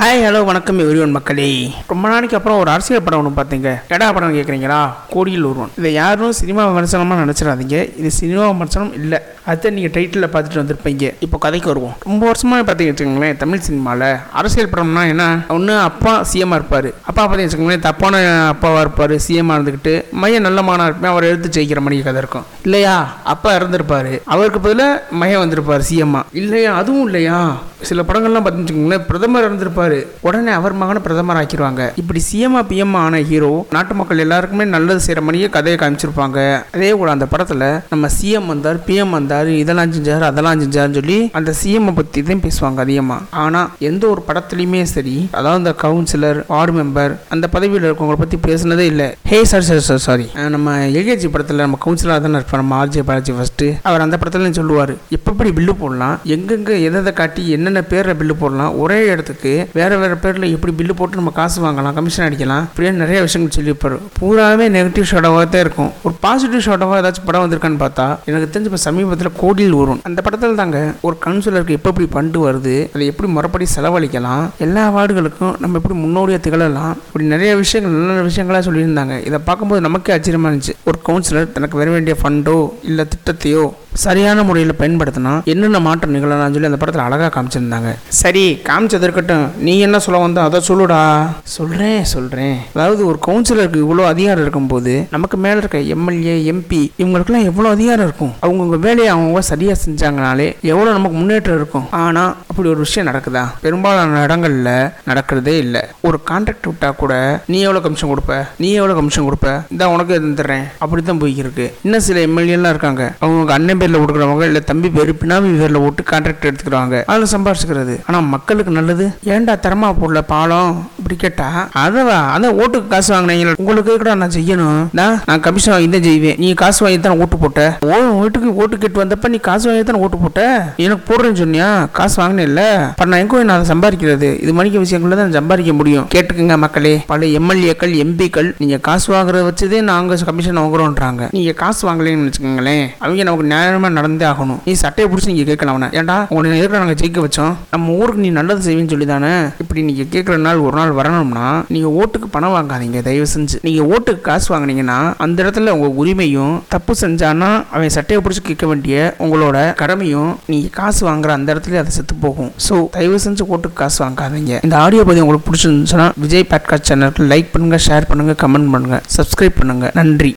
Hi hello வணக்கம் everyone மக்களே. ரொம்ப நாளைக்கு அப்புறம் ஒரு அரசியல் படம் ஒன்று பார்த்தீங்க. எடா படம் கேட்குறீங்களா கோடியில் ஒருவன். இதை யாரும் சினிமா விமர்சனமாக நினச்சிடாதீங்க. இது சினிமா விமர்சனம் இல்லை. அதை நீங்கள் டைட்டிலில் பார்த்துட்டு வந்திருப்பீங்க. இப்போ கதைக்கு வருவோம். ரொம்ப வருஷமாக பார்த்தீங்க வச்சுக்கோங்களேன் தமிழ் சினிமாவில் அரசியல் படம்னா என்ன? ஒன்று அப்பா சிஎம்மாக இருப்பார். அப்பா பார்த்தீங்க வச்சுக்கோங்களேன் தப்பான அப்பாவாக இருப்பார் சிஎம்மாக இருந்துக்கிட்டு மையம் நல்ல மகனாக இருப்பேன் அவர் எடுத்து ஜெயிக்கிற மாதிரி கதை இருக்கும். இல்லையா? அப்பா இறந்துருப்பார். அவருக்கு பதிலாக மையம் வந்திருப்பார் சிஎம்மா இல்லையா? அதுவும் இல்லையா? சில படங்கள்லாம் பார்த்தீங்கன்னு வச்சுக்கோங்களேன் பிரதமர் இறந்துருப்பார். உடனே அவர் மகனை பிரதமர் ஆக்கிடுவாங்க இப்படி சிஎம்ஆ பிஎம்மா ஆன ஹீரோ நாட்டு மக்கள் எல்லாருக்குமே நல்லது செய்கிற மாதிரியே கதையை காமிச்சிருப்பாங்க. அதே கூட அந்த படத்தில் நம்ம சிஎம் வந்தார் பிஎம் வந்தார் இதெல்லாம் செஞ்சார் அதெல்லாம் செஞ்சாருன்னு சொல்லி அந்த சிஎம் பற்றி தான் பேசுவாங்க அதிகமாக ஆனால் எந்த ஒரு படத்துலையுமே சரி அதாவது இந்த கவுன்சிலர் வார்டு மெம்பர் அந்த பதவியில் இருக்கவங்களை பற்றி பேசுனதே இல்லை. Hey sir sir sir sorry நம்ம எல்கேஜி படத்தில் நம்ம கவுன்சிலராக தானே இருப்பார் நம்ம ஆர்ஜே பாலாஜி ஃபஸ்ட்டு அவர் அந்த படத்துலையும் சொல்லுவார். எப்படி பில்லு போடலாம்? எங்கெங்கே எதை காட்டி என்னென்ன பேரில் பில்லு போடலாம்? ஒரே இடத்துக்கு வேற வேற பேரில் எப்படி பில்லு போட்டு நம்ம காசு வாங்கலாம் கமிஷன் அடிக்கலாம்? இப்படியே நிறைய விஷயங்கள் சொல்லியிருப்பார். பூராவே நெகட்டிவ் ஷோடாவாக தான் இருக்கும். ஒரு பாசிட்டிவ் ஷோடாவாக ஏதாச்சும் படம் வந்திருக்கான்னு பார்த்தா எனக்கு தெரிஞ்ச இப்போ சமீபத்தில் கோடியில் வரும் அந்த படத்தில் தாங்க ஒரு கவுன்சிலருக்கு எப்போ எப்படி பண்டு வருது அதை எப்படி முறைப்படி செலவழிக்கலாம் எல்லா வார்டுகளுக்கும் நம்ம எப்படி முன்னோடியாக திகழலாம் இப்படி நிறைய விஷயங்கள் நல்ல நல்ல விஷயங்களா சொல்லியிருந்தாங்க. இதை பார்க்கும்போது நமக்கே ஆச்சரியமாக இருந்துச்சு. ஒரு கவுன்சிலர் தனக்கு வர வேண்டிய ஃபண்டோ இல்லை திட்டத்தையோ சரியான முறையில் பயன்படுத்தினா என்னென்ன மாற்றம் நிகழலாம்னு சொல்லி அந்த படத்தில் அழகாக காமிச்சிருந்தாங்க. சரி காமிச்சது இருக்கட்டும். நீ என்ன சொல்ல வந்தோ? அதை சொல்லுடா. சொல்கிறேன் சொல்கிறேன் அதாவது ஒரு கவுன்சிலருக்கு இவ்வளோ அதிகாரம் இருக்கும்போது நமக்கு மேலே இருக்க எம்எல்ஏ எம்பி இவங்களுக்குலாம் எவ்வளோ அதிகாரம் இருக்கும்? அவங்கவுங்க வேலையை அவங்கவுங்க சரியாக செஞ்சாங்கனாலே எவ்வளோ நமக்கு முன்னேற்றம் இருக்கும்? ஆனால் அப்படி ஒரு விஷயம் நடக்குதா? பெரும்பாலான இடங்களில் நடக்கிறதே இல்லை. ஒரு கான்ட்ராக்ட் விட்டால் கூட நீ எவ்வளோ கமிஷன் கொடுப்ப? நீ எவ்வளோ கமிஷன் கொடுப்ப? இந்த உனக்கு தந்துடுறேன் அப்படி தான் போய்க்கிருக்கு. இன்னும் சில எம்எல்ஏலாம் இருக்காங்க. அவங்க அண்ணன் பேரில் கொடுக்குறவங்க இல்லை தம்பி பேர் பினாமி பேரில் ஓட்டு கான்ட்ராக்ட் எடுத்துக்கிறாங்க. அதில் சம்பாரிச்சுக்கிறது. ஆனால் மக்களுக்கு நல்லது. ஏன்டா தரமா போடல பாலம்? இப்படி கேட்டா அதை அதான் ஓட்டுக்கு காசு வாங்கினீங்க உங்களுக்கு கூட நான் செய்யணும். நான் கமிஷன் வாங்கி தான் செய்வேன். நீ காசு வாங்கி தான் ஓட்டு போட்ட. ஓட்டுக்கு ஓட்டு கேட்டு வந்தப்ப நீ காசு வாங்கி தான் ஓட்டு போட்ட? எனக்கு போடுறேன்னு சொன்னியா? காசு வாங்கினேன் இல்லை அப்புறம் நான் எங்கோ நான் அதை சம்பாதிக்கிறது? இது மணிக்க விஷயங்கள்ல தான் சம்பாதிக்க முடியும். கேட்டுக்கங்க மக்களே. பல எம்எல்ஏக்கள் எம்பிக்கள் நீங்க காசு வாங்குறத வச்சதே நாங்க கமிஷன் வாங்குறோன்றாங்க. நீங்க காசு வாங்கலைன்னு வச்சுக்கோங்களேன். அவங்க நமக்கு நியாயமா நடந்தே ஆகணும். நீ சட்டையை பிடிச்சி நீங்க கேட்கலாம் அவனை. ஏன்டா? உன்னை எதிர்க்க நாங்க ஜெயிக்க வச்சோம்? நம்ம ஊருக்கு நீ நல்லது செய்வேன்னு சொல்லி தானே இப்படி நீங்க கேட்குற நாள் ஒரு நாள் வரணும்னா நீங்க ஓட்டுக்கு பணம் வாங்காதீங்க. தயவு செஞ்சு. நீங்க ஓட்டுக்கு காசு வாங்குனீங்கன்னா அந்த இடத்துல உங்க உரிமையும் தப்பு செஞ்சானா அவன் சட்டையை பிடிச்சி கேட்க வேண்டிய உங்களோட கடமையும் நீங்க காசு வாங்குற அந்த இடத்துல அதை செத்து போகும். ஸோ தயவு செஞ்சு ஓட்டுக்கு காசு வாங்காதீங்க. இந்த ஆடியோ பதி உங்களுக்கு பிடிச்சிருந்துச்சுன்னா விஜய் பாட்காஸ்ட் சேனலுக்கு லைக் பண்ணுங்க ஷேர் பண்ணுங்க கமெண்ட் பண்ணுங்க சப்ஸ்கிரைப் பண்ணுங்க. நன்றி.